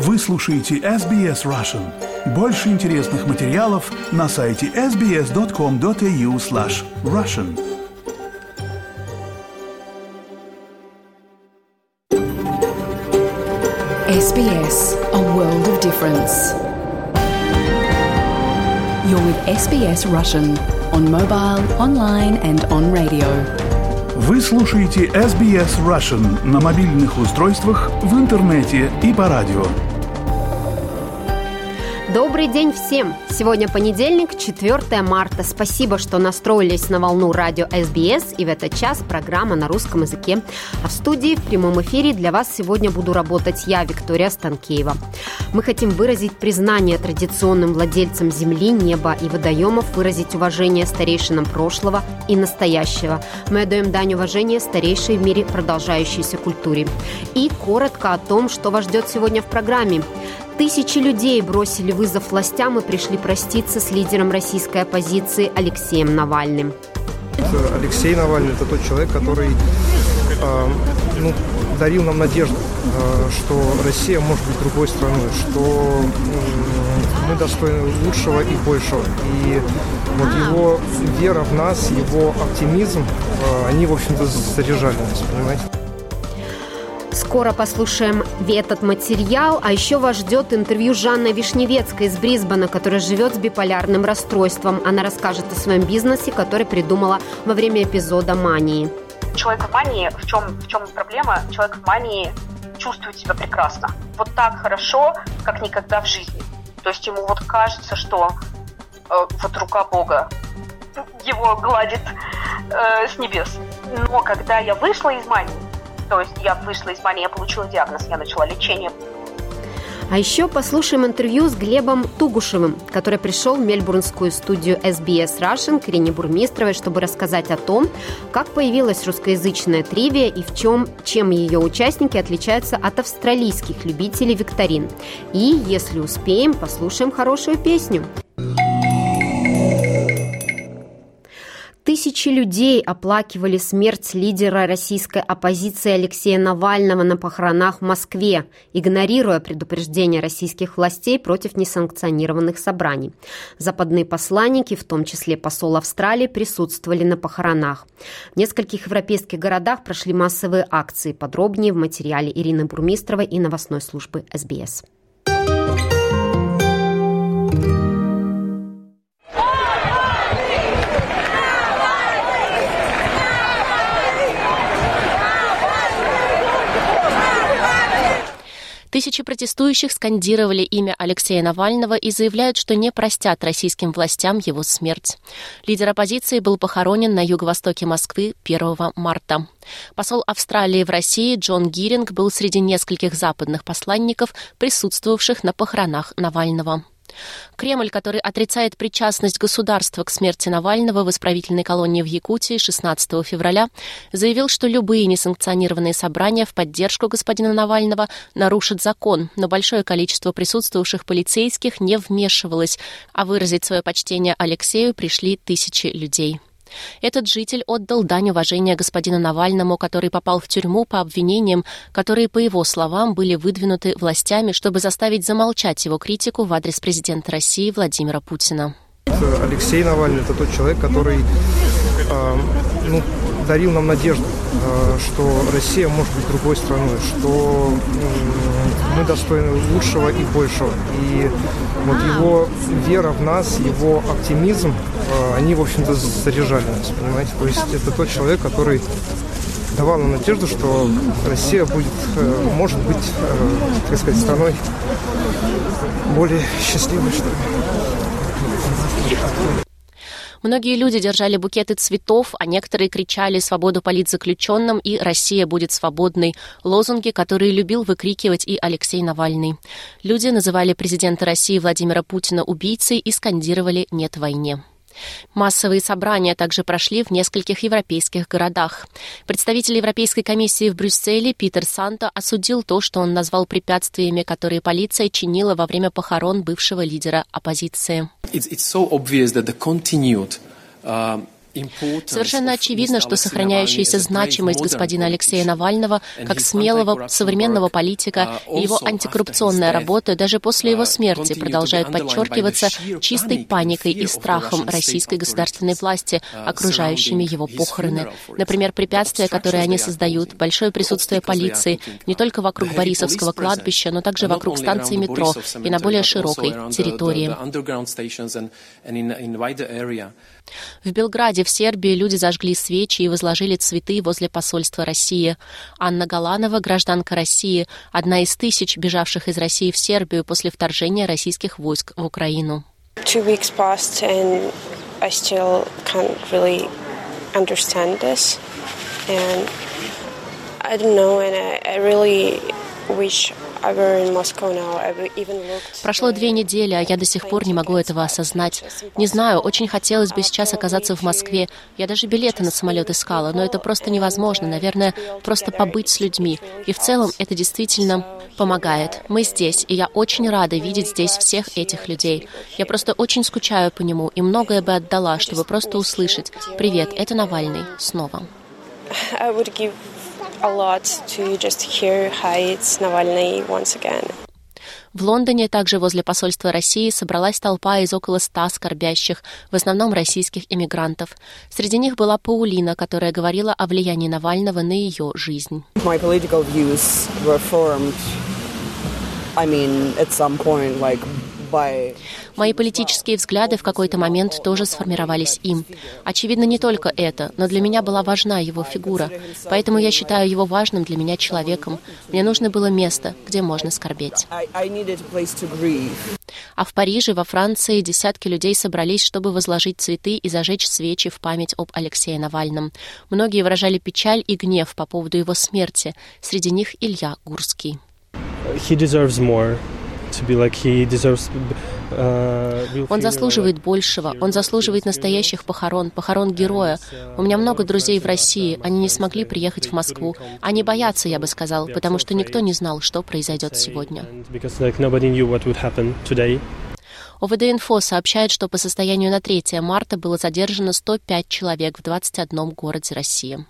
Вы слушаете SBS Russian. Больше интересных материалов на сайте sbs.com.au slash russian. SBS, a world of difference. You're with SBS Russian on mobile, online and on radio. Вы слушаете SBS Russian на мобильных устройствах, в интернете и по радио. Добрый день всем! Сегодня понедельник, 4 марта. Спасибо, что настроились на волну радио СБС, и в этот час программа на русском языке. А в студии в прямом эфире для вас сегодня буду работать я, Виктория Станкеева. Мы хотим выразить признание традиционным владельцам земли, неба и водоемов, выразить уважение старейшинам прошлого и настоящего. Мы отдаем дань уважения старейшей в мире продолжающейся культуре. И коротко о том, что вас ждет сегодня в программе. Тысячи людей бросили вызов властям и пришли проститься с лидером российской оппозиции Алексеем Навальным. Алексей Навальный – это тот человек, который э, ну, дарил нам надежду, э, что Россия может быть другой страной, что э, мы достойны лучшего и большего. И вот его вера в нас, его оптимизм, э, они, в общем-то, заряжали нас, понимаете? Скоро послушаем этот материал, а еще вас ждет интервью Жанны Вишневецкой из Брисбена, которая живет с биполярным расстройством. Она расскажет о своем бизнесе, который придумала во время эпизода мании. Человек в мании, в чем, в чем проблема? Человек в мании чувствует себя прекрасно. Вот так хорошо, как никогда в жизни. То есть ему вот кажется, что э, вот рука Бога его гладит э, с небес. Но когда я вышла из мании, то есть я вышла из мании, я получила диагноз, я начала лечение. А еще послушаем интервью с Глебом Тугушевым, который пришел в мельбурнскую студию SBS Russian к Ирине Бурмистровой, чтобы рассказать о том, как появилась русскоязычная тривия и в чем, чем ее участники отличаются от австралийских любителей викторин. И, если успеем, послушаем хорошую песню. Тысячи людей оплакивали смерть лидера российской оппозиции Алексея Навального на похоронах в Москве, игнорируя предупреждения российских властей против несанкционированных собраний. Западные посланники, в том числе посол Австралии, присутствовали на похоронах. В нескольких европейских городах прошли массовые акции. Подробнее в материале Ирины Бурмистровой и новостной службы СБС. Тысячи протестующих скандировали имя Алексея Навального и заявляют, что не простят российским властям его смерть. Лидер оппозиции был похоронен на юго-востоке Москвы 1 марта. Посол Австралии в России Джон Гиринг был среди нескольких западных посланников, присутствовавших на похоронах Навального. Кремль, который отрицает причастность государства к смерти Навального в исправительной колонии в Якутии 16 февраля, заявил, что любые несанкционированные собрания в поддержку господина Навального нарушат закон, но большое количество присутствовавших полицейских не вмешивалось, а выразить свое почтение Алексею пришли тысячи людей. Этот житель отдал дань уважения господину Навальному, который попал в тюрьму по обвинениям, которые, по его словам, были выдвинуты властями, чтобы заставить замолчать его критику в адрес президента России Владимира Путина. Алексей Навальный – это тот человек, который э, ну, дарил нам надежду, э, что Россия может быть другой страной, что мы достойны лучшего и большего. И вот его вера в нас, его оптимизм, э, они, в общем-то, заряжали нас, понимаете? То есть это тот человек, который давал нам надежду, что Россия будет, э, может быть, так сказать, страной более счастливой, что ли. Многие люди держали букеты цветов, а некоторые кричали «Свободу политзаключенным» и «Россия будет свободной» – лозунги, которые любил выкрикивать и Алексей Навальный. Люди называли президента России Владимира Путина убийцей и скандировали «Нет войне». Массовые собрания также прошли в нескольких европейских городах. Представитель Европейской комиссии в Брюсселе Питер Санто осудил то, что он назвал препятствиями, которые полиция чинила во время похорон бывшего лидера оппозиции. It's, it's so Совершенно очевидно, что сохраняющаяся значимость господина Алексея Навального как смелого современного политика и его антикоррупционная работа даже после его смерти продолжают подчеркиваться чистой паникой и страхом российской государственной власти, окружающими его похороны. Например, препятствия, которые они создают, большое присутствие полиции не только вокруг Борисовского кладбища, но также вокруг станции метро и на более широкой территории. В Белграде, в Сербии, люди зажгли свечи и возложили цветы возле посольства России. Анна Галанова, гражданка России, одна из тысяч бежавших из России в Сербию после вторжения российских войск в Украину. I don't know, and I, I really wish Прошло две недели, а я до сих пор не могу этого осознать. Не знаю, очень хотелось бы сейчас оказаться в Москве. Я даже билеты на самолет искала, но это просто невозможно. Наверное, просто побыть с людьми. И в целом это действительно помогает. Мы здесь, и я очень рада видеть здесь всех этих людей. Я просто очень скучаю по нему и многое бы отдала, чтобы просто услышать «Привет, это Навальный» снова a lot to just hear hi, it's Navalny once again. В Лондоне, также возле посольства России, собралась толпа из около ста скорбящих, в основном российских иммигрантов. Среди них была Паулина, которая говорила о влиянии Навального на ее жизнь. My political views were formed, I mean, at some point, like Мои политические взгляды в какой-то момент тоже сформировались им. Очевидно, не только это, но для меня была важна его фигура, поэтому я считаю его важным для меня человеком. Мне нужно было место, где можно скорбеть. А в Париже, во Франции, десятки людей собрались, чтобы возложить цветы и зажечь свечи в память об Алексее Навальном. Многие выражали печаль и гнев по поводу его смерти. Среди них Илья Гурский. He deserves more. Uh, он заслуживает большего, он заслуживает настоящих похорон, похорон героя. У меня много друзей в России, они не смогли приехать в Москву. Они боятся, я бы сказал, потому что никто не знал, что произойдет сегодня. ОВД-инфо сообщает, что по состоянию на 3 марта было задержано 105 человек в 21 городе России.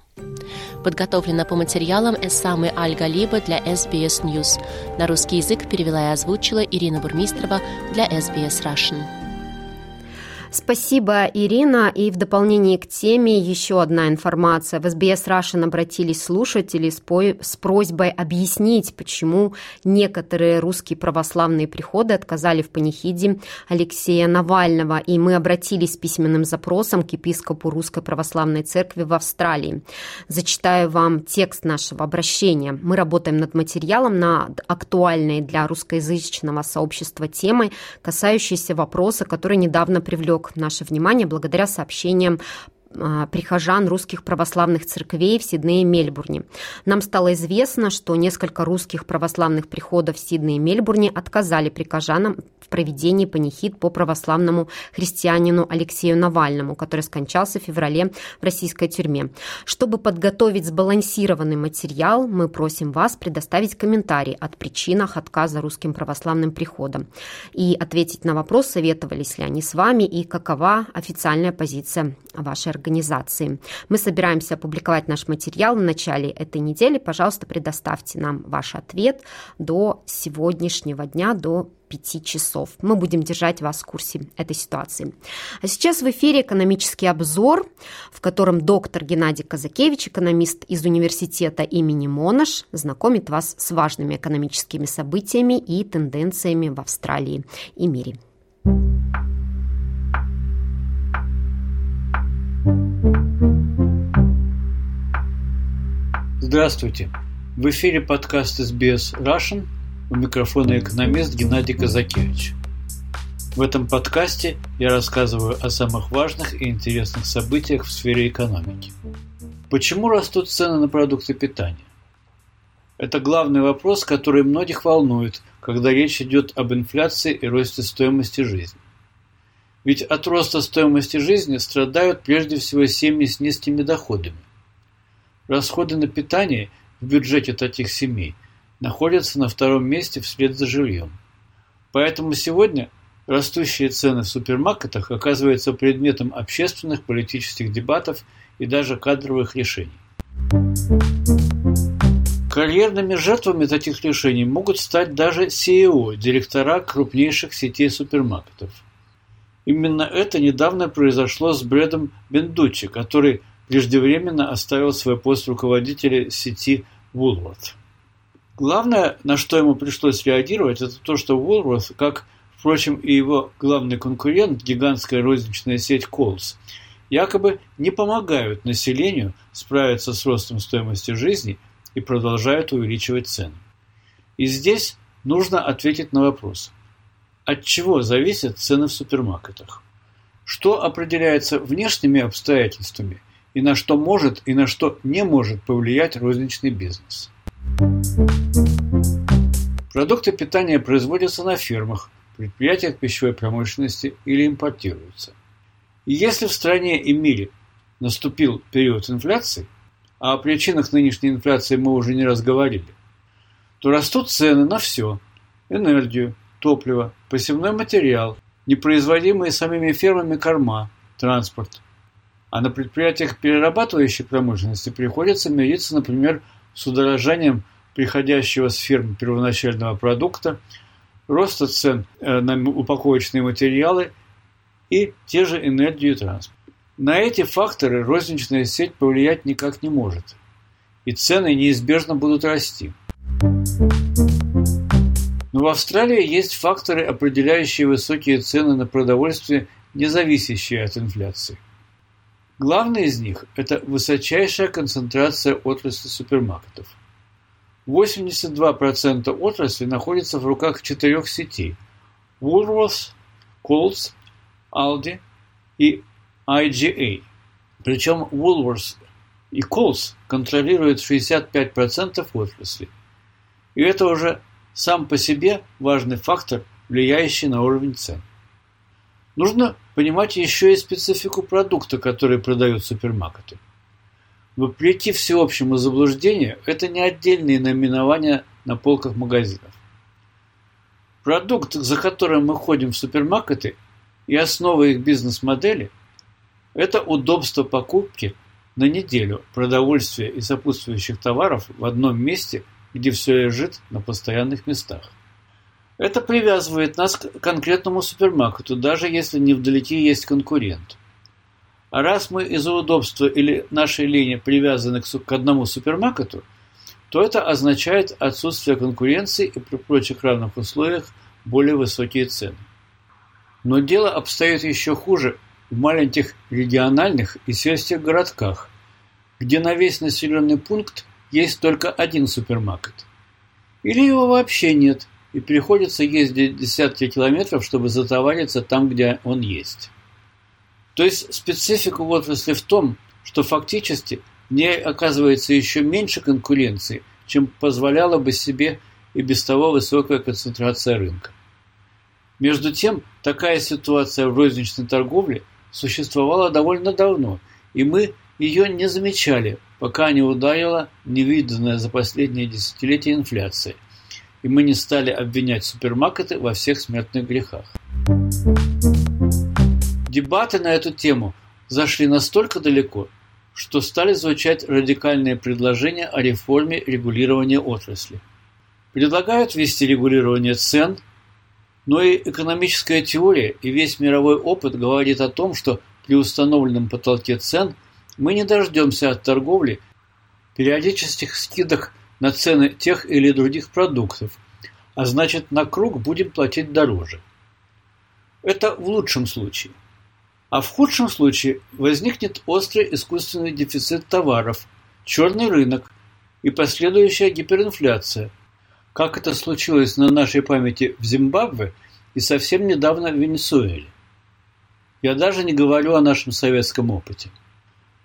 Подготовлена по материалам Эссамы Аль-Галиба для SBS News. На русский язык перевела и озвучила Ирина Бурмистрова для SBS Russian. Спасибо, Ирина. И в дополнение к теме еще одна информация. В СБС Russian обратились слушатели с, по... с просьбой объяснить, почему некоторые русские православные приходы отказали в панихиде Алексея Навального. И мы обратились с письменным запросом к епископу Русской Православной Церкви в Австралии. Зачитаю вам текст нашего обращения. Мы работаем над материалом на актуальной для русскоязычного сообщества темы, касающейся вопроса, который недавно привлек привлек наше внимание благодаря сообщениям прихожан русских православных церквей в Сиднее и Мельбурне. Нам стало известно, что несколько русских православных приходов в Сиднее и Мельбурне отказали прихожанам в проведении панихид по православному христианину Алексею Навальному, который скончался в феврале в российской тюрьме. Чтобы подготовить сбалансированный материал, мы просим вас предоставить комментарий о причинах отказа русским православным приходам и ответить на вопрос, советовались ли они с вами и какова официальная позиция вашей организации. Мы собираемся опубликовать наш материал в начале этой недели. Пожалуйста, предоставьте нам ваш ответ до сегодняшнего дня, до 5 часов. Мы будем держать вас в курсе этой ситуации. А сейчас в эфире экономический обзор, в котором доктор Геннадий Казакевич, экономист из университета имени Монаш, знакомит вас с важными экономическими событиями и тенденциями в Австралии и мире. Здравствуйте! В эфире подкаст SBS Russian. У микрофона экономист Геннадий Казакевич. В этом подкасте я рассказываю о самых важных и интересных событиях в сфере экономики. Почему растут цены на продукты питания? Это главный вопрос, который многих волнует, когда речь идет об инфляции и росте стоимости жизни. Ведь от роста стоимости жизни страдают прежде всего семьи с низкими доходами. Расходы на питание в бюджете таких семей находятся на втором месте вслед за жильем. Поэтому сегодня растущие цены в супермаркетах оказываются предметом общественных политических дебатов и даже кадровых решений. Карьерными жертвами таких решений могут стать даже CEO, директора крупнейших сетей супермаркетов. Именно это недавно произошло с Брэдом Бендуччи, который преждевременно оставил свой пост руководителя сети Woolworth. Главное, на что ему пришлось реагировать, это то, что Woolworth, как, впрочем, и его главный конкурент, гигантская розничная сеть Coles, якобы не помогают населению справиться с ростом стоимости жизни – и продолжают увеличивать цены. И здесь нужно ответить на вопрос, от чего зависят цены в супермаркетах? Что определяется внешними обстоятельствами и на что может и на что не может повлиять розничный бизнес? Продукты питания производятся на фермах, предприятиях пищевой промышленности или импортируются. И если в стране и мире наступил период инфляции – а о причинах нынешней инфляции мы уже не раз говорили, то растут цены на все – энергию, топливо, посевной материал, непроизводимые самими фермами корма, транспорт. А на предприятиях перерабатывающей промышленности приходится мириться, например, с удорожанием приходящего с ферм первоначального продукта, роста цен э, на упаковочные материалы и те же энергию и транспорт. На эти факторы розничная сеть повлиять никак не может, и цены неизбежно будут расти. Но в Австралии есть факторы, определяющие высокие цены на продовольствие, не зависящие от инфляции. Главный из них – это высочайшая концентрация отрасли супермаркетов. 82% отрасли находится в руках четырех сетей – Woolworths, Coles, Aldi и IGA. Причем Woolworths и Coles контролируют 65% отрасли. И это уже сам по себе важный фактор, влияющий на уровень цен. Нужно понимать еще и специфику продукта, который продают супермаркеты. Вопреки всеобщему заблуждению, это не отдельные наименования на полках магазинов. Продукт, за которым мы ходим в супермаркеты, и основа их бизнес-модели это удобство покупки на неделю продовольствия и сопутствующих товаров в одном месте, где все лежит на постоянных местах. Это привязывает нас к конкретному супермаркету, даже если невдалеке есть конкурент. А раз мы из-за удобства или нашей линии привязаны к одному супермаркету, то это означает отсутствие конкуренции и при прочих равных условиях более высокие цены. Но дело обстоит еще хуже в маленьких региональных и сельских городках, где на весь населенный пункт есть только один супермаркет. Или его вообще нет, и приходится ездить десятки километров, чтобы затовариться там, где он есть. То есть специфика в отрасли в том, что фактически в ней оказывается еще меньше конкуренции, чем позволяла бы себе и без того высокая концентрация рынка. Между тем, такая ситуация в розничной торговле – существовала довольно давно, и мы ее не замечали, пока не ударила невиданная за последние десятилетия инфляция, и мы не стали обвинять супермаркеты во всех смертных грехах. Дебаты на эту тему зашли настолько далеко, что стали звучать радикальные предложения о реформе регулирования отрасли. Предлагают ввести регулирование цен – но и экономическая теория и весь мировой опыт говорит о том, что при установленном потолке цен мы не дождемся от торговли периодических скидок на цены тех или других продуктов, а значит на круг будем платить дороже. Это в лучшем случае. А в худшем случае возникнет острый искусственный дефицит товаров, черный рынок и последующая гиперинфляция, как это случилось на нашей памяти в Зимбабве и совсем недавно в Венесуэле. Я даже не говорю о нашем советском опыте.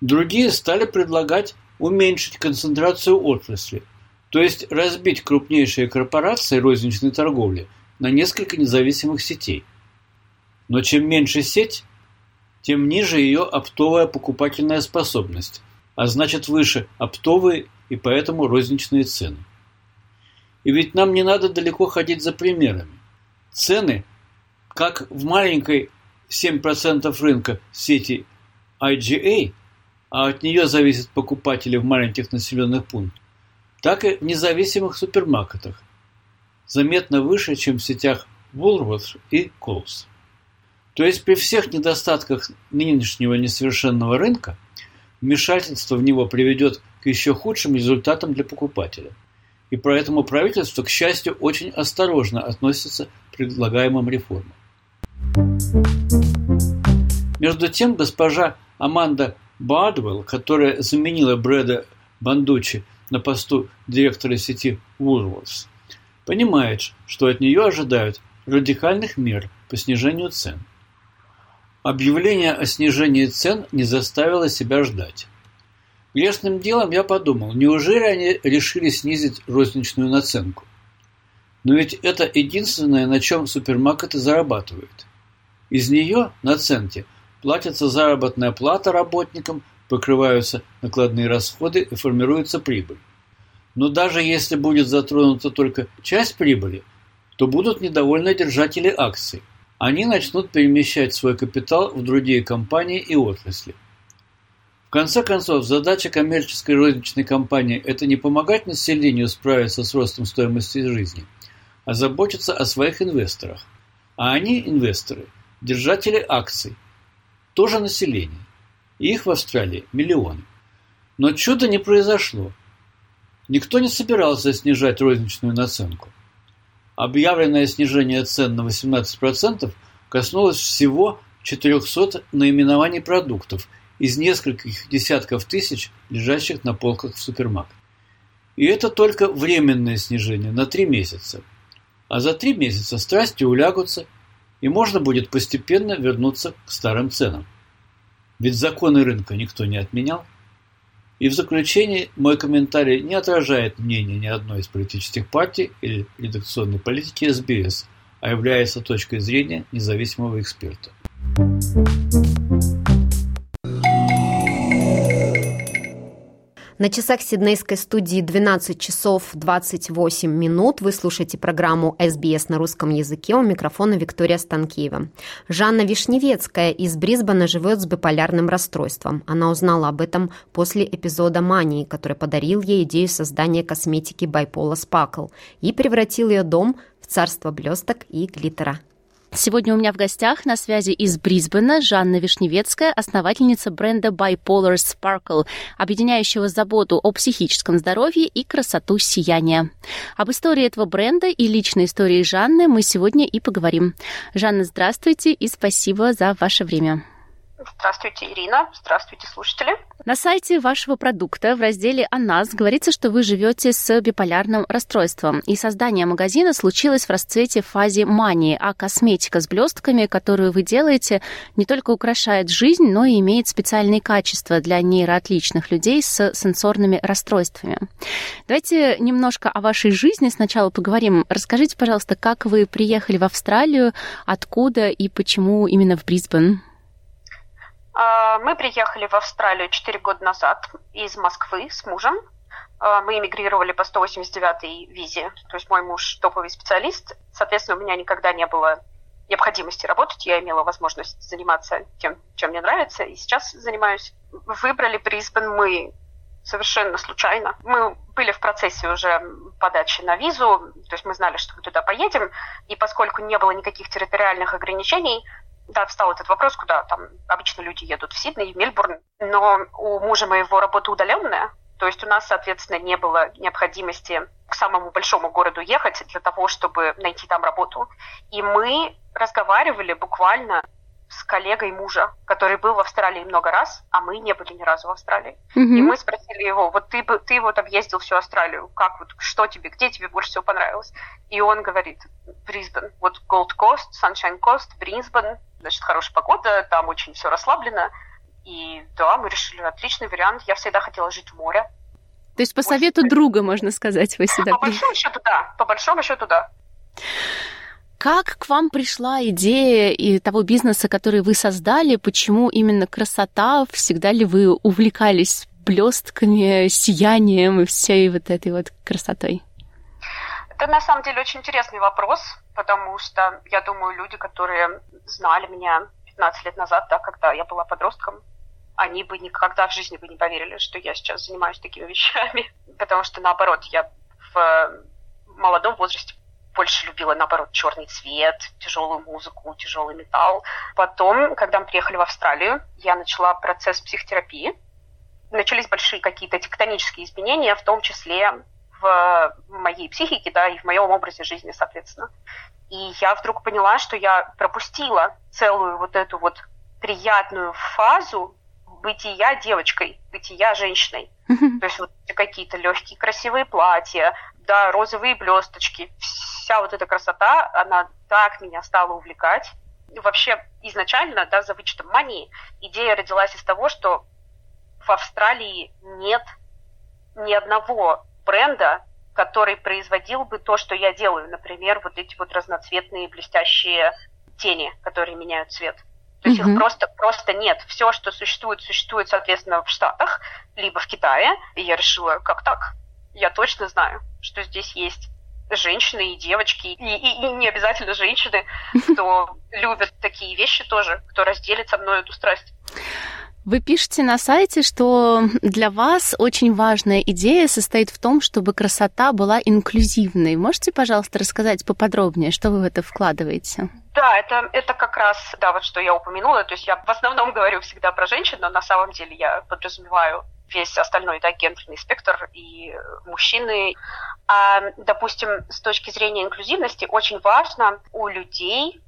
Другие стали предлагать уменьшить концентрацию отрасли, то есть разбить крупнейшие корпорации розничной торговли на несколько независимых сетей. Но чем меньше сеть, тем ниже ее оптовая покупательная способность, а значит выше оптовые и поэтому розничные цены. И ведь нам не надо далеко ходить за примерами. Цены, Как в маленькой 7% рынка сети IGA, а от нее зависят покупатели в маленьких населенных пунктах, так и в независимых супермаркетах, заметно выше, чем в сетях Woolworths и Coles. То есть при всех недостатках нынешнего несовершенного рынка вмешательство в него приведет к еще худшим результатам для покупателя. И поэтому правительство, к счастью, очень осторожно относится к предлагаемым реформам. Между тем, госпожа Аманда Бардвелл, которая заменила Брэда Бандучи на посту директора сети Woolworths, понимает, что от нее ожидают радикальных мер по снижению цен. Объявление о снижении цен не заставило себя ждать. Грешным делом я подумал, неужели они решили снизить розничную наценку? Но ведь это единственное, на чем супермаркеты зарабатывают. Из нее, наценки, платится заработная плата работникам, покрываются накладные расходы и формируется прибыль. Но даже если будет затронута только часть прибыли, то будут недовольны держатели акций. Они начнут перемещать свой капитал в другие компании и отрасли конце концов, задача коммерческой розничной компании – это не помогать населению справиться с ростом стоимости жизни, а заботиться о своих инвесторах. А они, инвесторы, держатели акций, тоже население. Их в Австралии миллионы. Но чуда не произошло. Никто не собирался снижать розничную наценку. Объявленное снижение цен на 18% коснулось всего 400 наименований продуктов – из нескольких десятков тысяч, лежащих на полках в супермаркете. И это только временное снижение на три месяца. А за три месяца страсти улягутся, и можно будет постепенно вернуться к старым ценам. Ведь законы рынка никто не отменял. И в заключение мой комментарий не отражает мнение ни одной из политических партий или редакционной политики СБС, а является точкой зрения независимого эксперта. На часах Сиднейской студии 12 часов 28 минут. Вы слушаете программу «СБС на русском языке». У микрофона Виктория Станкеева. Жанна Вишневецкая из Брисбена живет с биполярным расстройством. Она узнала об этом после эпизода «Мании», который подарил ей идею создания косметики Bipolar Sparkle и превратил ее дом в царство блесток и глиттера. Сегодня у меня в гостях на связи из Брисбена Жанна Вишневецкая, основательница бренда Bipolar Sparkle, объединяющего заботу о психическом здоровье и красоту сияния. Об истории этого бренда и личной истории Жанны мы сегодня и поговорим. Жанна, здравствуйте и спасибо за ваше время. Здравствуйте, Ирина. Здравствуйте, слушатели. На сайте вашего продукта в разделе «О нас» говорится, что вы живете с биполярным расстройством, и создание магазина случилось в расцвете фазе мании, а косметика с блестками, которую вы делаете, не только украшает жизнь, но и имеет специальные качества для нейроотличных людей с сенсорными расстройствами. Давайте немножко о вашей жизни сначала поговорим. Расскажите, пожалуйста, как вы приехали в Австралию, откуда и почему именно в Брисбен? А, мы приехали в Австралию 4 года назад из Москвы с мужем. А, мы эмигрировали по 189-й визе, то есть мой муж топовый специалист. Соответственно, у меня никогда не было необходимости работать, я имела возможность заниматься тем, чем мне нравится, и сейчас занимаюсь. Выбрали Брисбен мы совершенно случайно. Мы были в процессе уже подачи на визу, то есть мы знали, что мы туда поедем, и поскольку не было никаких территориальных ограничений, да, встал этот вопрос, куда там обычно люди едут в Сидней, в Мельбурн, но у мужа моего работа удаленная, то есть у нас, соответственно, не было необходимости к самому большому городу ехать для того, чтобы найти там работу. И мы разговаривали буквально с коллегой мужа, который был в Австралии много раз, а мы не были ни разу в Австралии. Mm-hmm. И мы спросили его, вот ты, ты вот объездил всю Австралию, как вот, что тебе, где тебе больше всего понравилось? И он говорит, Брисбен, вот Gold Coast, Sunshine Coast, Брисбен, значит, хорошая погода, там очень все расслаблено. И да, мы решили, отличный вариант. Я всегда хотела жить в море. То есть по совету Очень... друга, можно сказать, вы сюда По большому счету, да. По большому счету, да. Как к вам пришла идея и того бизнеса, который вы создали? Почему именно красота? Всегда ли вы увлекались блестками, сиянием и всей вот этой вот красотой? Это на самом деле очень интересный вопрос, потому что я думаю, люди, которые знали меня 15 лет назад, да, когда я была подростком, они бы никогда в жизни бы не поверили, что я сейчас занимаюсь такими вещами. Потому что, наоборот, я в молодом возрасте больше любила, наоборот, черный цвет, тяжелую музыку, тяжелый металл. Потом, когда мы приехали в Австралию, я начала процесс психотерапии. Начались большие какие-то тектонические изменения, в том числе в моей психике, да, и в моем образе жизни, соответственно. И я вдруг поняла, что я пропустила целую вот эту вот приятную фазу бытия девочкой, бытия женщиной. То есть вот какие-то легкие красивые платья, да, розовые блесточки, вся вот эта красота, она так меня стала увлекать. Вообще изначально, да, за вычетом мании, идея родилась из того, что в Австралии нет ни одного бренда, который производил бы то, что я делаю. Например, вот эти вот разноцветные блестящие тени, которые меняют цвет. То есть mm-hmm. их просто, просто нет. Все, что существует, существует, соответственно, в Штатах, либо в Китае. И я решила, как так? Я точно знаю, что здесь есть женщины и девочки, и, и, и не обязательно женщины, кто любят такие вещи тоже, кто разделит со мной эту страсть. Вы пишете на сайте, что для вас очень важная идея состоит в том, чтобы красота была инклюзивной. Можете, пожалуйста, рассказать поподробнее, что вы в это вкладываете? Да, это, это как раз, да, вот что я упомянула. То есть я в основном говорю всегда про женщин, но на самом деле я подразумеваю весь остальной, да, гендерный спектр и мужчины. А, допустим, с точки зрения инклюзивности очень важно у людей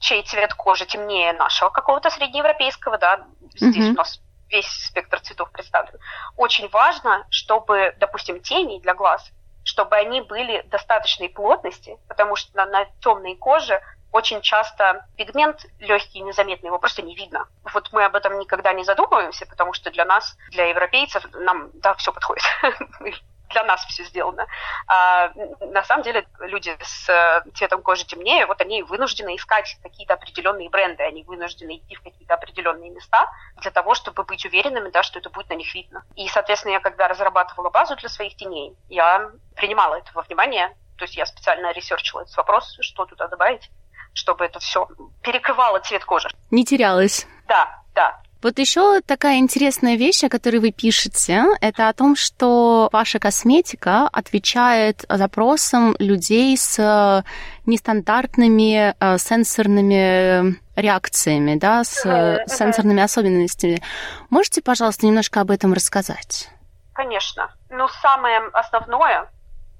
чей цвет кожи темнее нашего какого-то среднеевропейского, да, здесь mm-hmm. у нас весь спектр цветов представлен. Очень важно, чтобы, допустим, тени для глаз, чтобы они были достаточной плотности, потому что на, на темной коже очень часто пигмент легкий, незаметный, его просто не видно. Вот мы об этом никогда не задумываемся, потому что для нас, для европейцев, нам, да, все подходит. для нас все сделано. А на самом деле люди с э, цветом кожи темнее, вот они вынуждены искать какие-то определенные бренды, они вынуждены идти в какие-то определенные места для того, чтобы быть уверенными, да, что это будет на них видно. И, соответственно, я когда разрабатывала базу для своих теней, я принимала это во внимание, то есть я специально ресерчила этот вопрос, что туда добавить, чтобы это все перекрывало цвет кожи. Не терялась. Да, да. Вот еще такая интересная вещь, о которой вы пишете, это о том, что ваша косметика отвечает запросам людей с э, нестандартными э, сенсорными реакциями, да, с uh-huh. сенсорными особенностями. Можете, пожалуйста, немножко об этом рассказать? Конечно. Ну, самое основное,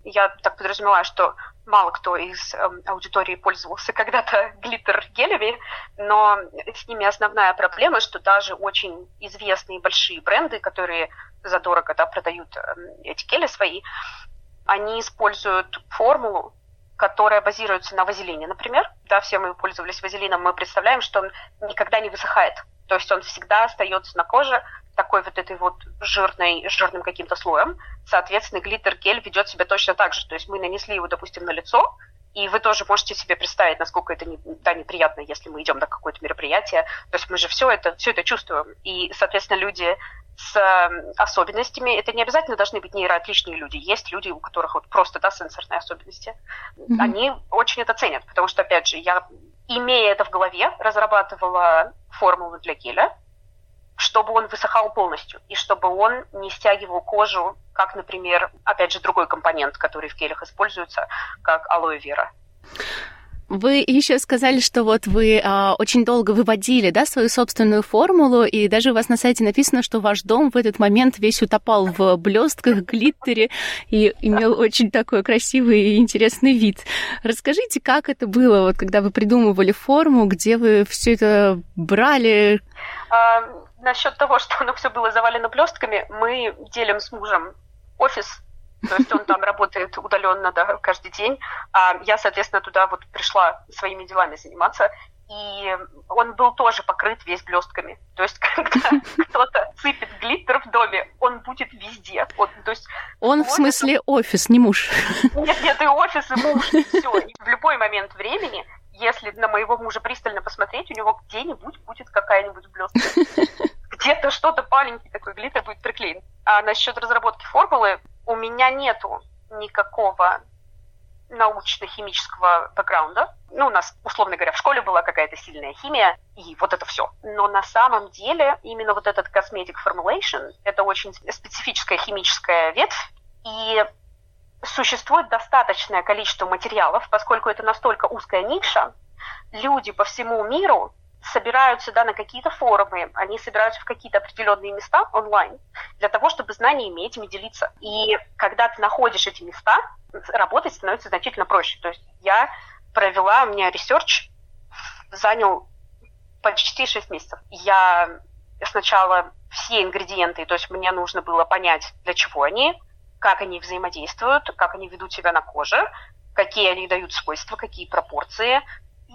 я так подразумеваю, что мало кто из э, аудитории пользовался когда-то глиттер-гелями, но с ними основная проблема, что даже очень известные большие бренды, которые задорого да, продают э, эти гели свои, они используют формулу, которая базируется на вазелине, например. Да, все мы пользовались вазелином, мы представляем, что он никогда не высыхает. То есть он всегда остается на коже такой вот этой вот жирной, жирным каким-то слоем. Соответственно, глиттер-гель ведет себя точно так же. То есть мы нанесли его, допустим, на лицо, и вы тоже можете себе представить, насколько это не, да, неприятно, если мы идем на какое-то мероприятие. То есть мы же все это, все это чувствуем. И, соответственно, люди с особенностями, это не обязательно должны быть нейроотличные люди. Есть люди, у которых вот просто да, сенсорные особенности. Mm-hmm. Они очень это ценят, потому что, опять же, я, имея это в голове, разрабатывала формулу для геля, чтобы он высыхал полностью, и чтобы он не стягивал кожу, как, например, опять же, другой компонент, который в гелях используется, как алоэ вера. Вы еще сказали, что вот вы а, очень долго выводили, да, свою собственную формулу, и даже у вас на сайте написано, что ваш дом в этот момент весь утопал в блестках, глиттере и имел очень такой красивый и интересный вид. Расскажите, как это было, вот когда вы придумывали форму, где вы все это брали? А, насчет того, что оно все было завалено блестками, мы делим с мужем офис то есть он там работает удаленно да, каждый день. А я, соответственно, туда вот пришла своими делами заниматься. И он был тоже покрыт весь блестками. То есть, когда кто-то сыпет глиттер в доме, он будет везде. Он, то есть, он в смысле офис, не муж. Нет, нет, и офис, и муж, и все. И в любой момент времени, если на моего мужа пристально посмотреть, у него где-нибудь будет какая-нибудь блестка. Где-то что-то маленький такой глиттер будет приклеен. А насчет разработки формулы, у меня нету никакого научно-химического бэкграунда. Ну, у нас, условно говоря, в школе была какая-то сильная химия, и вот это все. Но на самом деле именно вот этот cosmetic formulation – это очень специфическая химическая ветвь, и существует достаточное количество материалов, поскольку это настолько узкая ниша, люди по всему миру собираются да, на какие-то форумы, они собираются в какие-то определенные места онлайн для того, чтобы знаниями этими делиться. И когда ты находишь эти места, работать становится значительно проще. То есть я провела, у меня research занял почти 6 месяцев. Я сначала все ингредиенты, то есть мне нужно было понять, для чего они, как они взаимодействуют, как они ведут себя на коже, какие они дают свойства, какие пропорции,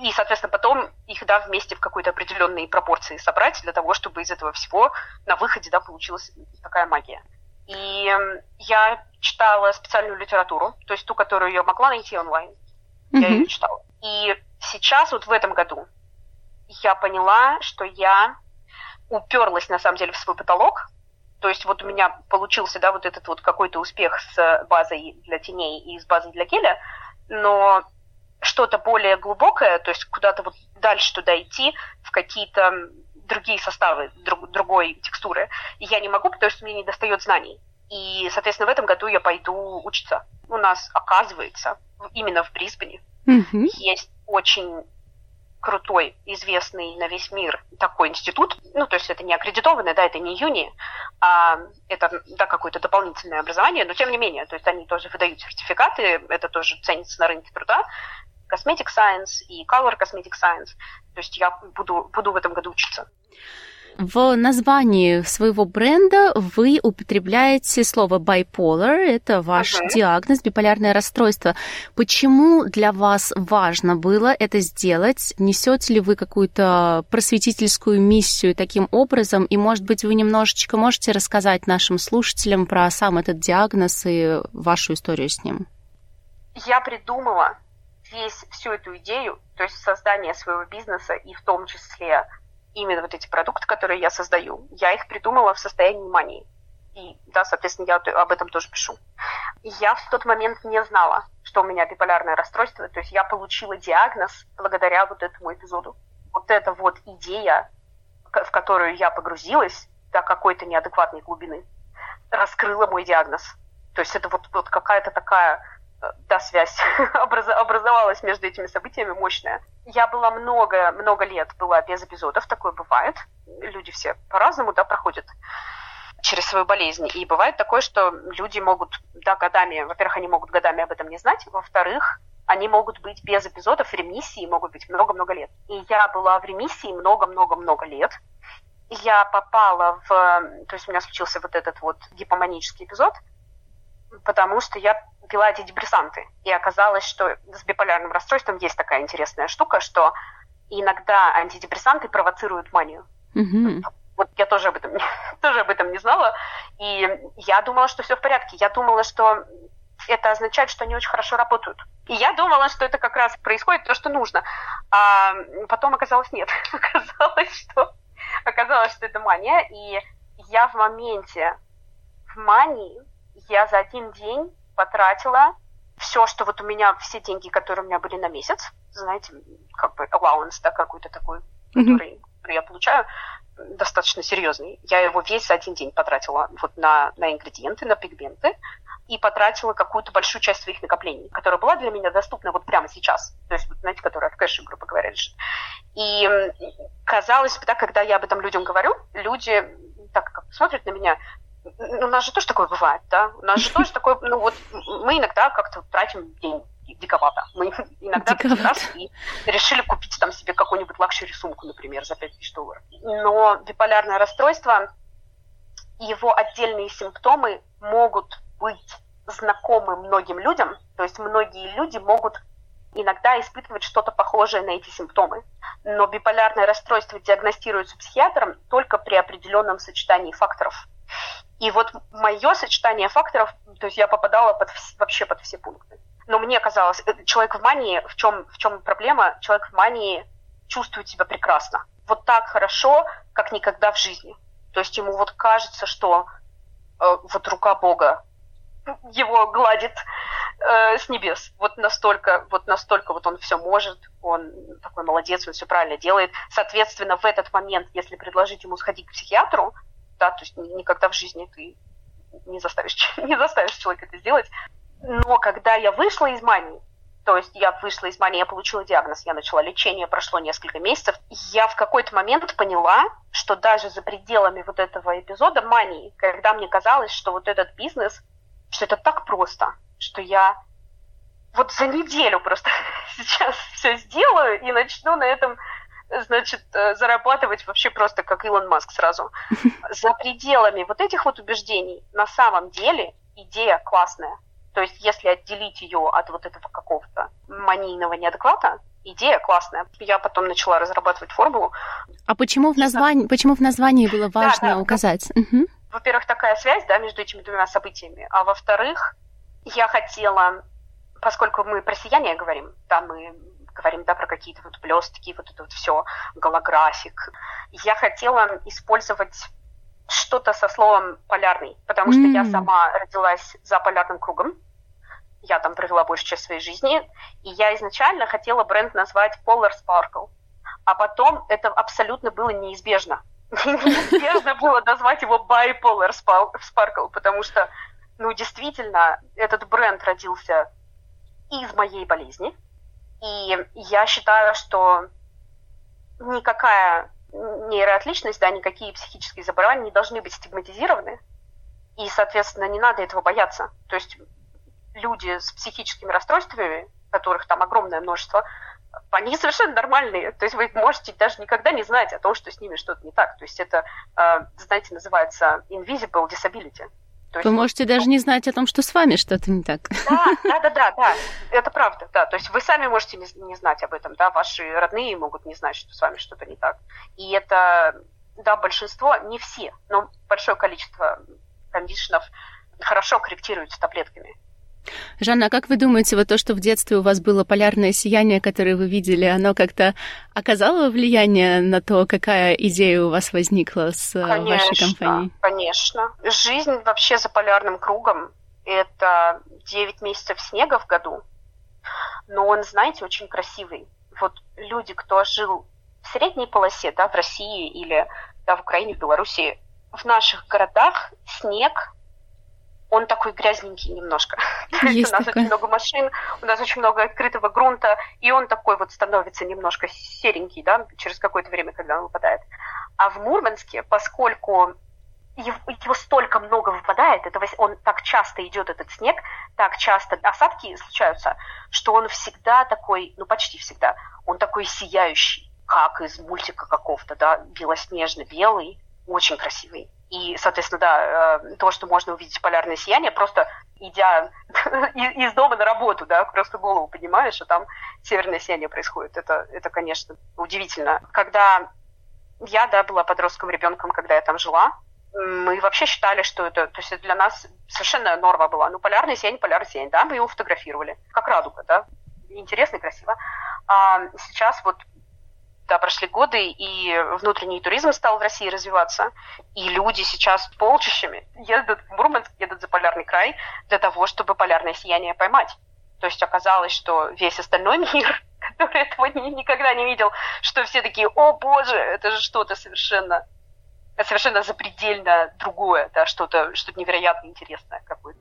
и, соответственно, потом их, да, вместе в какой-то определенной пропорции собрать для того, чтобы из этого всего на выходе, да, получилась такая магия. И я читала специальную литературу, то есть ту, которую я могла найти онлайн. Mm-hmm. Я ее читала. И сейчас, вот в этом году, я поняла, что я уперлась, на самом деле, в свой потолок. То есть вот у меня получился, да, вот этот вот какой-то успех с базой для теней и с базой для геля, но что-то более глубокое, то есть куда-то вот дальше туда идти, в какие-то другие составы, друг, другой текстуры, я не могу, потому что мне не достает знаний. И, соответственно, в этом году я пойду учиться. У нас, оказывается, именно в Брисбене mm-hmm. есть очень крутой, известный на весь мир такой институт. Ну, то есть это не аккредитованное, да, это не юни, а это, да, какое-то дополнительное образование, но тем не менее, то есть они тоже выдают сертификаты, это тоже ценится на рынке труда. Cosmetic Science и Color Cosmetic Science. То есть я буду, буду в этом году учиться. В названии своего бренда вы употребляете слово bipolar, это ваш uh-huh. диагноз, биполярное расстройство. Почему для вас важно было это сделать? Несете ли вы какую-то просветительскую миссию таким образом? И, может быть, вы немножечко можете рассказать нашим слушателям про сам этот диагноз и вашу историю с ним? Я придумала весь, всю эту идею, то есть создание своего бизнеса и в том числе именно вот эти продукты, которые я создаю, я их придумала в состоянии мании. И, да, соответственно, я об этом тоже пишу. Я в тот момент не знала, что у меня биполярное расстройство, то есть я получила диагноз благодаря вот этому эпизоду. Вот эта вот идея, в которую я погрузилась до какой-то неадекватной глубины, раскрыла мой диагноз. То есть это вот, вот какая-то такая да, связь образовалась между этими событиями мощная. Я была много, много лет была без эпизодов, такое бывает. Люди все по-разному, да, проходят через свою болезнь. И бывает такое, что люди могут, да, годами, во-первых, они могут годами об этом не знать, во-вторых, они могут быть без эпизодов, ремиссии могут быть много-много лет. И я была в ремиссии много-много-много лет. Я попала в... То есть у меня случился вот этот вот гипоманический эпизод, потому что я пила антидепрессанты. И оказалось, что с биполярным расстройством есть такая интересная штука, что иногда антидепрессанты провоцируют манию. Mm-hmm. Вот я тоже об, этом, тоже об этом не знала. И я думала, что все в порядке. Я думала, что это означает, что они очень хорошо работают. И я думала, что это как раз происходит то, что нужно. А потом оказалось нет. оказалось, что, оказалось, что это мания. И я в моменте в мании, я за один день потратила все, что вот у меня, все деньги, которые у меня были на месяц, знаете, как бы allowance, да, какой-то такой, mm-hmm. который, я получаю, достаточно серьезный. Я его весь за один день потратила вот на, на ингредиенты, на пигменты, и потратила какую-то большую часть своих накоплений, которая была для меня доступна вот прямо сейчас. То есть, знаете, которая в кэше, грубо говоря, лежит. И казалось бы, да, когда я об этом людям говорю, люди так как смотрят на меня, у нас же тоже такое бывает, да? У нас же тоже такое, ну вот мы иногда как-то тратим деньги диковато. Мы иногда диковато. раз и решили купить там себе какую-нибудь luxury сумку, например, за 5000 долларов. Но биполярное расстройство, его отдельные симптомы могут быть знакомы многим людям, то есть многие люди могут иногда испытывать что-то похожее на эти симптомы. Но биполярное расстройство диагностируется психиатром только при определенном сочетании факторов. И вот мое сочетание факторов, то есть я попадала под, вообще под все пункты. Но мне казалось, э, человек в мании, в чем, в чем проблема? Человек в мании чувствует себя прекрасно. Вот так хорошо, как никогда в жизни. То есть ему вот кажется, что э, вот рука Бога его гладит, э, с небес. Вот настолько, вот настолько вот он все может, он такой молодец, он все правильно делает. Соответственно, в этот момент, если предложить ему сходить к психиатру, да, то есть никогда в жизни ты не заставишь, не заставишь человека это сделать. Но когда я вышла из мании, то есть я вышла из мании, я получила диагноз, я начала лечение, прошло несколько месяцев. Я в какой-то момент поняла, что даже за пределами вот этого эпизода мании, когда мне казалось, что вот этот бизнес, что это так просто, что я вот за неделю просто сейчас все сделаю и начну на этом значит, э, зарабатывать вообще просто как Илон Маск сразу. За пределами вот этих вот убеждений на самом деле идея классная. То есть если отделить ее от вот этого какого-то манийного неадеквата, идея классная. Я потом начала разрабатывать формулу. А почему в названии, почему в названии было важно да, да, указать? Угу. Во-первых, такая связь да, между этими двумя событиями. А во-вторых, я хотела, поскольку мы про сияние говорим, да, мы говорим да, про какие-то вот блестки, вот это вот все, голографик, я хотела использовать что-то со словом полярный, потому что mm. я сама родилась за полярным кругом, я там провела большую часть своей жизни, и я изначально хотела бренд назвать Polar Sparkle, а потом это абсолютно было неизбежно. Неизбежно было назвать его Bipolar Sparkle, потому что, ну, действительно, этот бренд родился из моей болезни, и я считаю, что никакая нейроотличность, да, никакие психические заболевания не должны быть стигматизированы, и, соответственно, не надо этого бояться. То есть люди с психическими расстройствами, которых там огромное множество, они совершенно нормальные. То есть вы можете даже никогда не знать о том, что с ними что-то не так. То есть это, э, знаете, называется invisible disability. Есть, вы можете даже не знать о том, что с вами что-то не так. Да, да, да, да, да, это правда, да. То есть вы сами можете не, не знать об этом, да, ваши родные могут не знать, что с вами что-то не так. И это, да, большинство, не все, но большое количество кондишенов хорошо корректируются таблетками. Жанна, а как вы думаете, вот то, что в детстве у вас было полярное сияние, которое вы видели, оно как-то оказало влияние на то, какая идея у вас возникла с э, конечно, вашей компанией? Конечно. Жизнь вообще за полярным кругом – это 9 месяцев снега в году, но он, знаете, очень красивый. Вот люди, кто жил в средней полосе, да, в России или да, в Украине, в Беларуси, в наших городах снег он такой грязненький немножко. Есть у нас такое. очень много машин, у нас очень много открытого грунта, и он такой вот становится немножко серенький, да, через какое-то время, когда он выпадает. А в Мурманске, поскольку его, столько много выпадает, это он так часто идет этот снег, так часто осадки случаются, что он всегда такой, ну почти всегда, он такой сияющий, как из мультика какого-то, да, белоснежно-белый, очень красивый. И, соответственно, да, э, то, что можно увидеть полярное сияние, просто идя из дома на работу, да, просто голову поднимаешь, а там северное сияние происходит. Это, это, конечно, удивительно. Когда я, да, была подростком ребенком, когда я там жила, мы вообще считали, что это, то есть для нас совершенно норма была. Ну, полярное сияние, полярное сияние, да, мы его фотографировали, как радуга, да, интересно и красиво. А сейчас вот да, прошли годы, и внутренний туризм стал в России развиваться, и люди сейчас полчищами ездят в Мурманск, едут за полярный край для того, чтобы полярное сияние поймать. То есть оказалось, что весь остальной мир, который этого никогда не видел, что все такие, о боже, это же что-то совершенно, совершенно запредельно другое, да, что-то что невероятно интересное какое-то.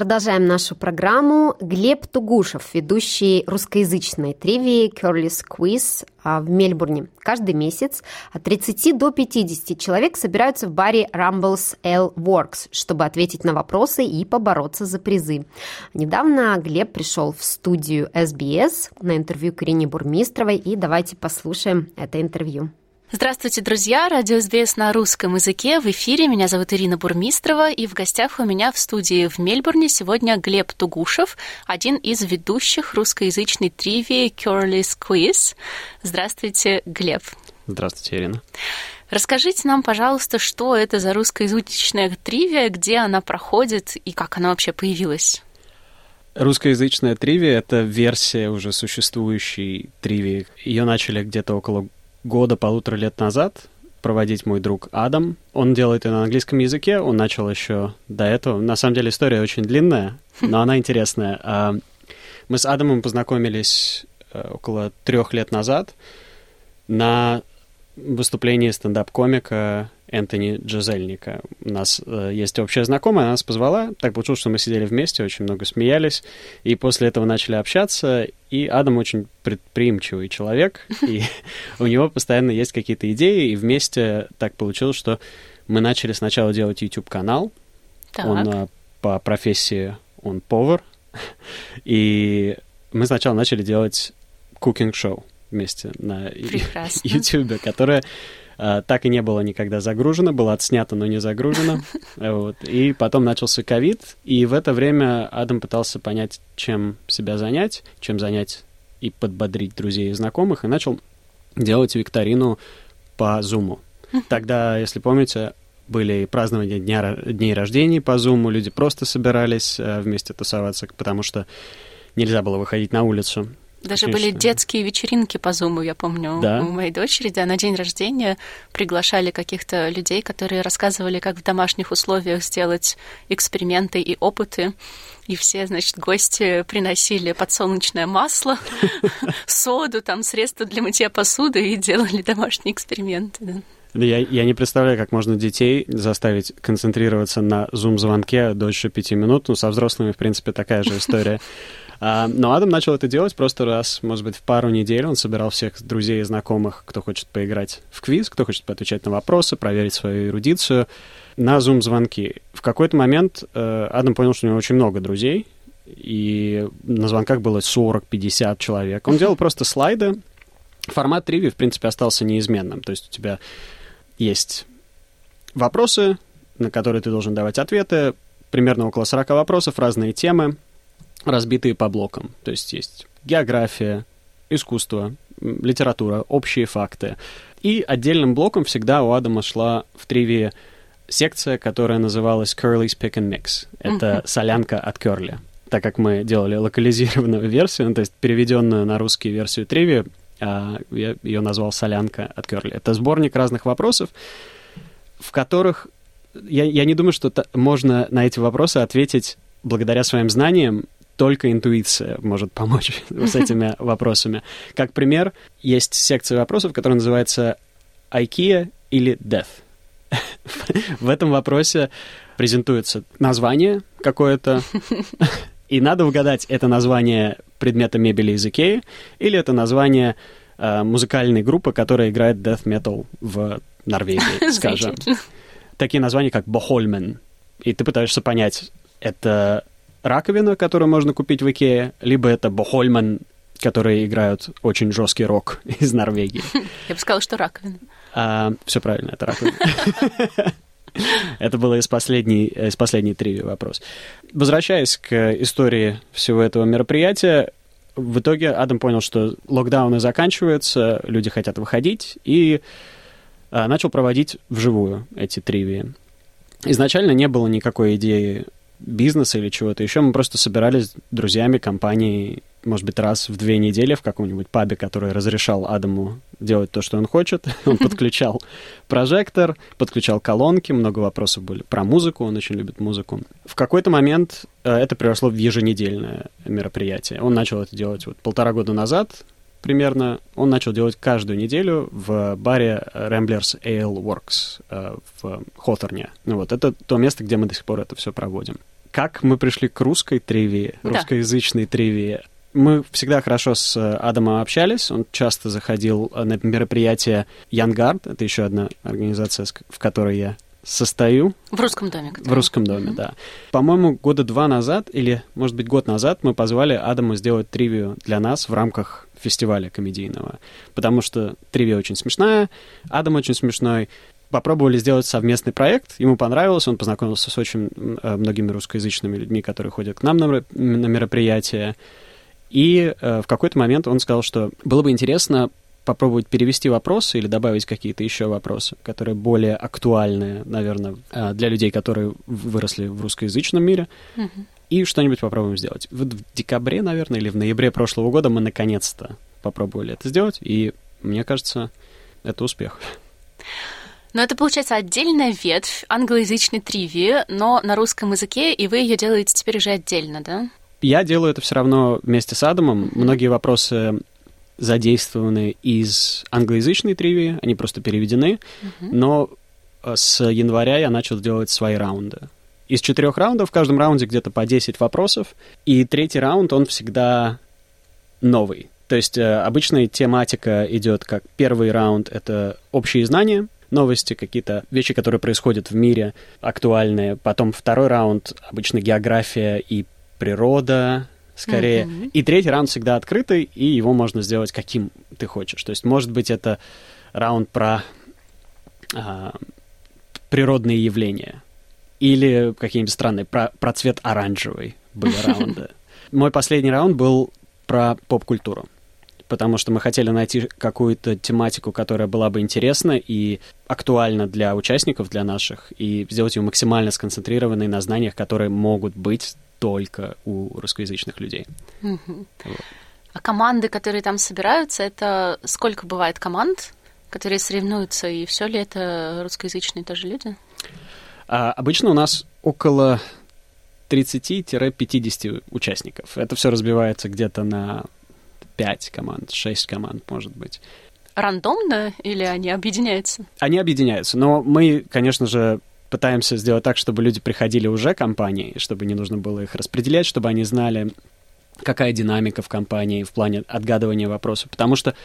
Продолжаем нашу программу. Глеб Тугушев, ведущий русскоязычной тривии Curly's Quiz а, в Мельбурне. Каждый месяц от 30 до 50 человек собираются в баре Rumbles L Works, чтобы ответить на вопросы и побороться за призы. Недавно Глеб пришел в студию SBS на интервью к Ирине Бурмистровой, и давайте послушаем это интервью. Здравствуйте, друзья! Радио СБС на русском языке. В эфире меня зовут Ирина Бурмистрова, и в гостях у меня в студии в Мельбурне сегодня Глеб Тугушев, один из ведущих русскоязычной тривии Curly's Quiz. Здравствуйте, Глеб. Здравствуйте, Ирина. Расскажите нам, пожалуйста, что это за русскоязычная тривия, где она проходит и как она вообще появилась? Русскоязычная тривия — это версия уже существующей тривии. Ее начали где-то около года, полутора лет назад проводить мой друг Адам. Он делает это на английском языке, он начал еще до этого. На самом деле история очень длинная, но она интересная. А, мы с Адамом познакомились э, около трех лет назад на выступлении стендап-комика Энтони Джазельника. У нас э, есть общая знакомая, она нас позвала. Так получилось, что мы сидели вместе, очень много смеялись. И после этого начали общаться. И Адам очень предприимчивый человек. И у него постоянно есть какие-то идеи. И вместе так получилось, что мы начали сначала делать YouTube-канал. Он э, по профессии, он повар. И мы сначала начали делать кукинг-шоу вместе на Прекрасно. YouTube, которое а, так и не было никогда загружено, было отснято, но не загружено. Вот. И потом начался ковид, и в это время Адам пытался понять, чем себя занять, чем занять и подбодрить друзей и знакомых, и начал делать викторину по Зуму. Тогда, если помните, были празднования дня, дней рождения по Зуму, люди просто собирались э, вместе тусоваться, потому что нельзя было выходить на улицу. Даже были детские вечеринки по Зуму, я помню, да? у моей дочери, да, на день рождения приглашали каких-то людей, которые рассказывали, как в домашних условиях сделать эксперименты и опыты. И все, значит, гости приносили подсолнечное масло, соду, там, средства для мытья посуды и делали домашние эксперименты. Я, я не представляю, как можно детей заставить концентрироваться на зум-звонке дольше пяти минут. Ну, со взрослыми, в принципе, такая же история. Но Адам начал это делать просто раз, может быть, в пару недель. Он собирал всех друзей и знакомых, кто хочет поиграть в квиз, кто хочет поотвечать на вопросы, проверить свою эрудицию на зум-звонки. В какой-то момент э, Адам понял, что у него очень много друзей, и на звонках было 40-50 человек. Он делал просто слайды. Формат триви, в принципе, остался неизменным. То есть у тебя есть вопросы, на которые ты должен давать ответы, примерно около 40 вопросов, разные темы — разбитые по блокам. То есть есть география, искусство, литература, общие факты. И отдельным блоком всегда у Адама шла в тривии секция, которая называлась Curly's Pick and Mix. Это солянка от Curly. Так как мы делали локализированную версию, ну, то есть переведенную на русский версию триви, а, я ее назвал солянка от Curly. Это сборник разных вопросов, в которых я, я не думаю, что можно на эти вопросы ответить благодаря своим знаниям только интуиция может помочь с этими вопросами. Как пример, есть секция вопросов, которая называется IKEA или Death. В этом вопросе презентуется название какое-то, и надо угадать, это название предмета мебели из Икеи или это название э, музыкальной группы, которая играет death metal в Норвегии, скажем. Такие названия, как Бохольмен. И ты пытаешься понять, это раковина, которую можно купить в Икее, либо это Бохольман, которые играют очень жесткий рок из Норвегии. Я бы сказала, что раковина. А, все правильно, это раковина. Это было из последней, из последней триви вопрос. Возвращаясь к истории всего этого мероприятия, в итоге Адам понял, что локдауны заканчиваются, люди хотят выходить, и а, начал проводить вживую эти тривии. Изначально не было никакой идеи бизнеса или чего-то еще. Мы просто собирались с друзьями, компанией, может быть, раз в две недели в каком-нибудь пабе, который разрешал Адаму делать то, что он хочет. Он подключал прожектор, подключал колонки, много вопросов были про музыку, он очень любит музыку. В какой-то момент э, это переросло в еженедельное мероприятие. Он начал это делать вот полтора года назад, примерно, он начал делать каждую неделю в баре Ramblers Ale Works э, в Хоторне. Ну вот, это то место, где мы до сих пор это все проводим как мы пришли к русской тривии, да. русскоязычной тривии. Мы всегда хорошо с э, Адамом общались. Он часто заходил э, на мероприятия Янгард. Это еще одна организация, в которой я состою. В русском доме. Который... В русском доме, mm-hmm. да. По-моему, года два назад, или, может быть, год назад, мы позвали Адаму сделать тривию для нас в рамках фестиваля комедийного. Потому что тривия очень смешная, Адам очень смешной попробовали сделать совместный проект, ему понравилось, он познакомился с очень э, многими русскоязычными людьми, которые ходят к нам на, мероприятия, и э, в какой-то момент он сказал, что было бы интересно попробовать перевести вопросы или добавить какие-то еще вопросы, которые более актуальны, наверное, э, для людей, которые выросли в русскоязычном мире, mm-hmm. И что-нибудь попробуем сделать. Вот в декабре, наверное, или в ноябре прошлого года мы наконец-то попробовали это сделать, и мне кажется, это успех. Но это, получается, отдельная ветвь англоязычной тривии, но на русском языке, и вы ее делаете теперь уже отдельно, да? Я делаю это все равно вместе с Адамом. Многие вопросы задействованы из англоязычной тривии, они просто переведены, mm-hmm. но э, с января я начал делать свои раунды. Из четырех раундов в каждом раунде где-то по 10 вопросов, и третий раунд, он всегда новый. То есть э, обычная тематика идет как первый раунд — это общие знания, новости, какие-то вещи, которые происходят в мире, актуальные. Потом второй раунд — обычно география и природа, скорее. Mm-hmm. И третий раунд всегда открытый, и его можно сделать каким ты хочешь. То есть, может быть, это раунд про а, природные явления. Или какие-нибудь странные, про, про цвет оранжевый были раунды. Мой последний раунд был про поп-культуру потому что мы хотели найти какую-то тематику, которая была бы интересна и актуальна для участников, для наших, и сделать ее максимально сконцентрированной на знаниях, которые могут быть только у русскоязычных людей. Вот. А команды, которые там собираются, это сколько бывает команд, которые соревнуются, и все ли это русскоязычные тоже люди? А, обычно у нас около 30-50 участников. Это все разбивается где-то на 5 команд, 6 команд, может быть. Рандомно или они объединяются? Они объединяются, но мы, конечно же, пытаемся сделать так, чтобы люди приходили уже компании, чтобы не нужно было их распределять, чтобы они знали, какая динамика в компании в плане отгадывания вопросов. Потому что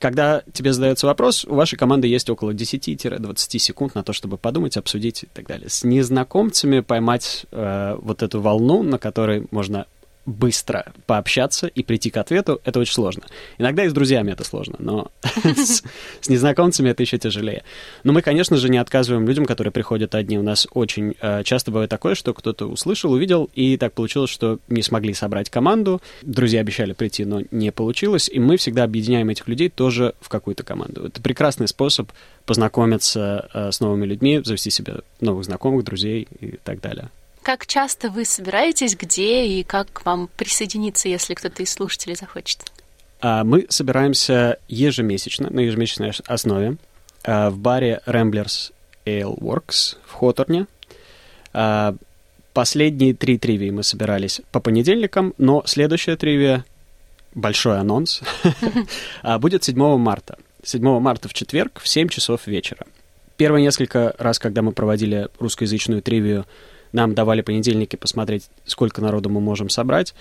когда тебе задается вопрос, у вашей команды есть около 10-20 секунд на то, чтобы подумать, обсудить и так далее. С незнакомцами поймать э, вот эту волну, на которой можно быстро пообщаться и прийти к ответу, это очень сложно. Иногда и с друзьями это сложно, но с, с незнакомцами это еще тяжелее. Но мы, конечно же, не отказываем людям, которые приходят одни. У нас очень э, часто бывает такое, что кто-то услышал, увидел, и так получилось, что не смогли собрать команду. Друзья обещали прийти, но не получилось, и мы всегда объединяем этих людей тоже в какую-то команду. Это прекрасный способ познакомиться э, с новыми людьми, завести себе новых знакомых, друзей и так далее. Как часто вы собираетесь, где и как к вам присоединиться, если кто-то из слушателей захочет? А, мы собираемся ежемесячно, на ежемесячной основе а, в баре Ramblers Ale Works в Хоторне. А, последние три тривии мы собирались по понедельникам, но следующая тривия, большой анонс, будет 7 марта. 7 марта в четверг в 7 часов вечера. Первые несколько раз, когда мы проводили русскоязычную тривию, нам давали понедельники посмотреть, сколько народу мы можем собрать.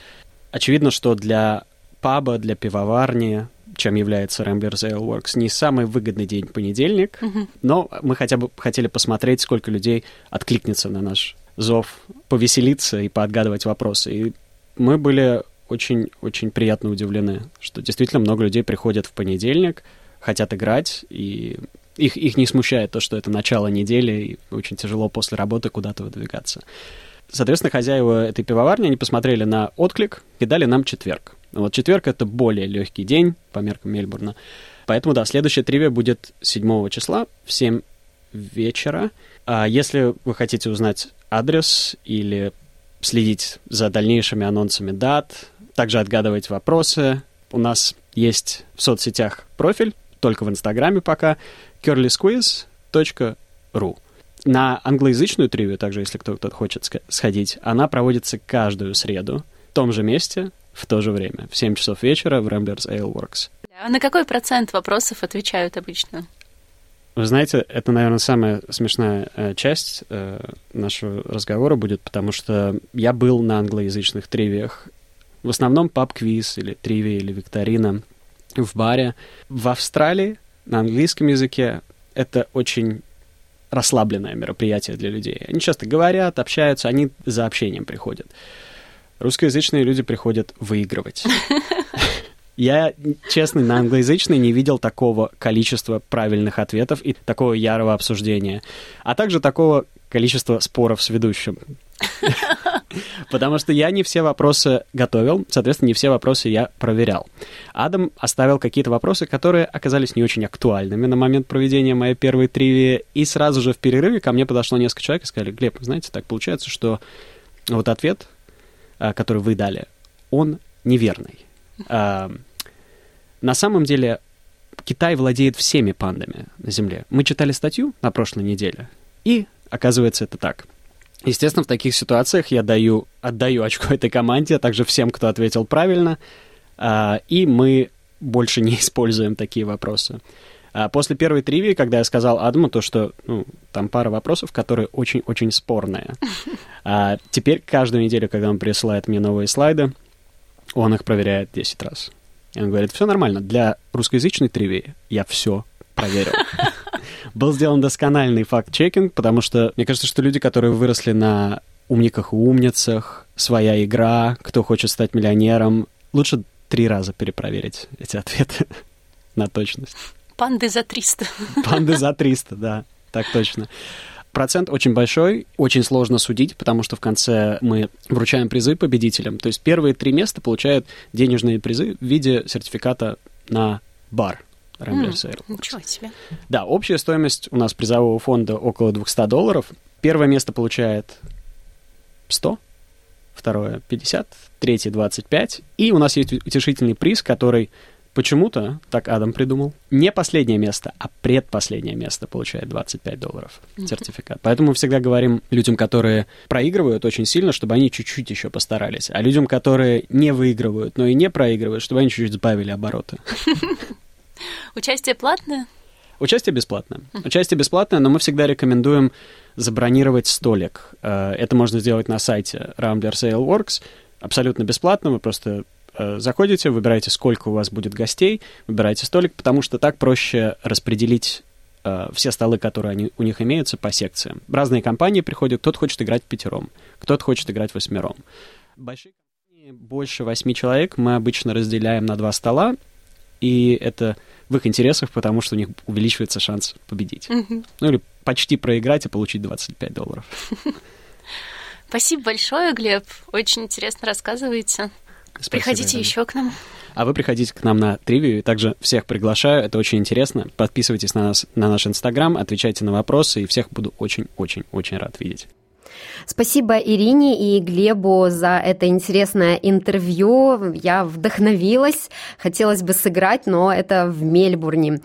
Очевидно, что для паба, для пивоварни, чем является Ramblers Ale Works, не самый выгодный день понедельник, mm-hmm. но мы хотя бы хотели посмотреть, сколько людей откликнется на наш зов, повеселиться и поотгадывать вопросы. И мы были очень-очень приятно удивлены, что действительно много людей приходят в понедельник, хотят играть, и их, их не смущает то, что это начало недели, и очень тяжело после работы куда-то выдвигаться. Соответственно, хозяева этой пивоварни, они посмотрели на отклик и дали нам четверг. Вот четверг — это более легкий день по меркам Мельбурна. Поэтому, да, следующая тривия будет 7 числа в 7 вечера. А если вы хотите узнать адрес или следить за дальнейшими анонсами дат, также отгадывать вопросы, у нас есть в соцсетях профиль, только в Инстаграме пока, curlysquiz.ru. На англоязычную тривию, также, если кто-то хочет сходить, она проводится каждую среду в том же месте, в то же время, в 7 часов вечера в Ramblers Ale Works. А на какой процент вопросов отвечают обычно? Вы знаете, это, наверное, самая смешная э, часть э, нашего разговора будет, потому что я был на англоязычных тривиях. В основном паб-квиз или тривия или викторина в баре. В Австралии на английском языке это очень расслабленное мероприятие для людей. Они часто говорят, общаются, они за общением приходят. Русскоязычные люди приходят выигрывать. Я, честно, на англоязычный не видел такого количества правильных ответов и такого ярого обсуждения, а также такого количества споров с ведущим. Потому что я не все вопросы готовил, соответственно, не все вопросы я проверял. Адам оставил какие-то вопросы, которые оказались не очень актуальными на момент проведения моей первой тривии, и сразу же в перерыве ко мне подошло несколько человек и сказали, Глеб, знаете, так получается, что вот ответ, а, который вы дали, он неверный. А, на самом деле, Китай владеет всеми пандами на Земле. Мы читали статью на прошлой неделе, и оказывается это так. Естественно, в таких ситуациях я даю, отдаю очко этой команде, а также всем, кто ответил правильно, а, и мы больше не используем такие вопросы. А после первой тривии, когда я сказал Адаму то, что ну, там пара вопросов, которые очень-очень спорные, а теперь каждую неделю, когда он присылает мне новые слайды, он их проверяет 10 раз. И он говорит, все нормально, для русскоязычной тривии я все проверил. Был сделан доскональный факт-чекинг, потому что мне кажется, что люди, которые выросли на умниках и умницах, своя игра, кто хочет стать миллионером, лучше три раза перепроверить эти ответы на точность. Панды за 300. Панды за 300, да, так точно. Процент очень большой, очень сложно судить, потому что в конце мы вручаем призы победителям. То есть первые три места получают денежные призы в виде сертификата на бар. Mm, Ничего себе. Да, общая стоимость у нас призового фонда около 200 долларов. Первое место получает 100, второе 50, третье 25. И у нас есть утешительный приз, который почему-то, так Адам придумал, не последнее место, а предпоследнее место получает 25 долларов сертификат. Поэтому мы всегда говорим людям, которые проигрывают очень сильно, чтобы они чуть-чуть еще постарались. А людям, которые не выигрывают, но и не проигрывают, чтобы они чуть-чуть сбавили обороты. Участие платное? Участие бесплатное. Участие бесплатное, но мы всегда рекомендуем забронировать столик. Э, это можно сделать на сайте Rambler Sale Works абсолютно бесплатно. Вы просто э, заходите, выбираете, сколько у вас будет гостей, выбираете столик, потому что так проще распределить э, все столы, которые они, у них имеются, по секциям. Разные компании приходят, кто-то хочет играть пятером, кто-то хочет играть восьмером. Большие компании, больше восьми человек, мы обычно разделяем на два стола, и это в их интересах, потому что у них увеличивается шанс победить. Ну или почти проиграть и получить 25 долларов. Спасибо большое, Глеб. Очень интересно рассказываете. Спасибо, Приходите Ирина. еще к нам. А вы приходите к нам на тривию, также всех приглашаю, это очень интересно. Подписывайтесь на нас, на наш Инстаграм, отвечайте на вопросы, и всех буду очень-очень-очень рад видеть. Спасибо Ирине и Глебу за это интересное интервью. Я вдохновилась. Хотелось бы сыграть, но это в Мельбурне.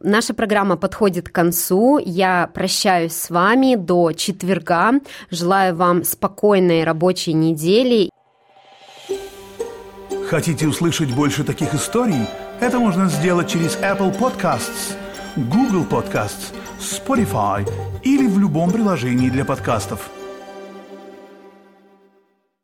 Наша программа подходит к концу. Я прощаюсь с вами до четверга. Желаю вам спокойной рабочей недели. Хотите услышать больше таких историй? Это можно сделать через Apple Podcasts, Google Podcasts, Spotify или в любом приложении для подкастов.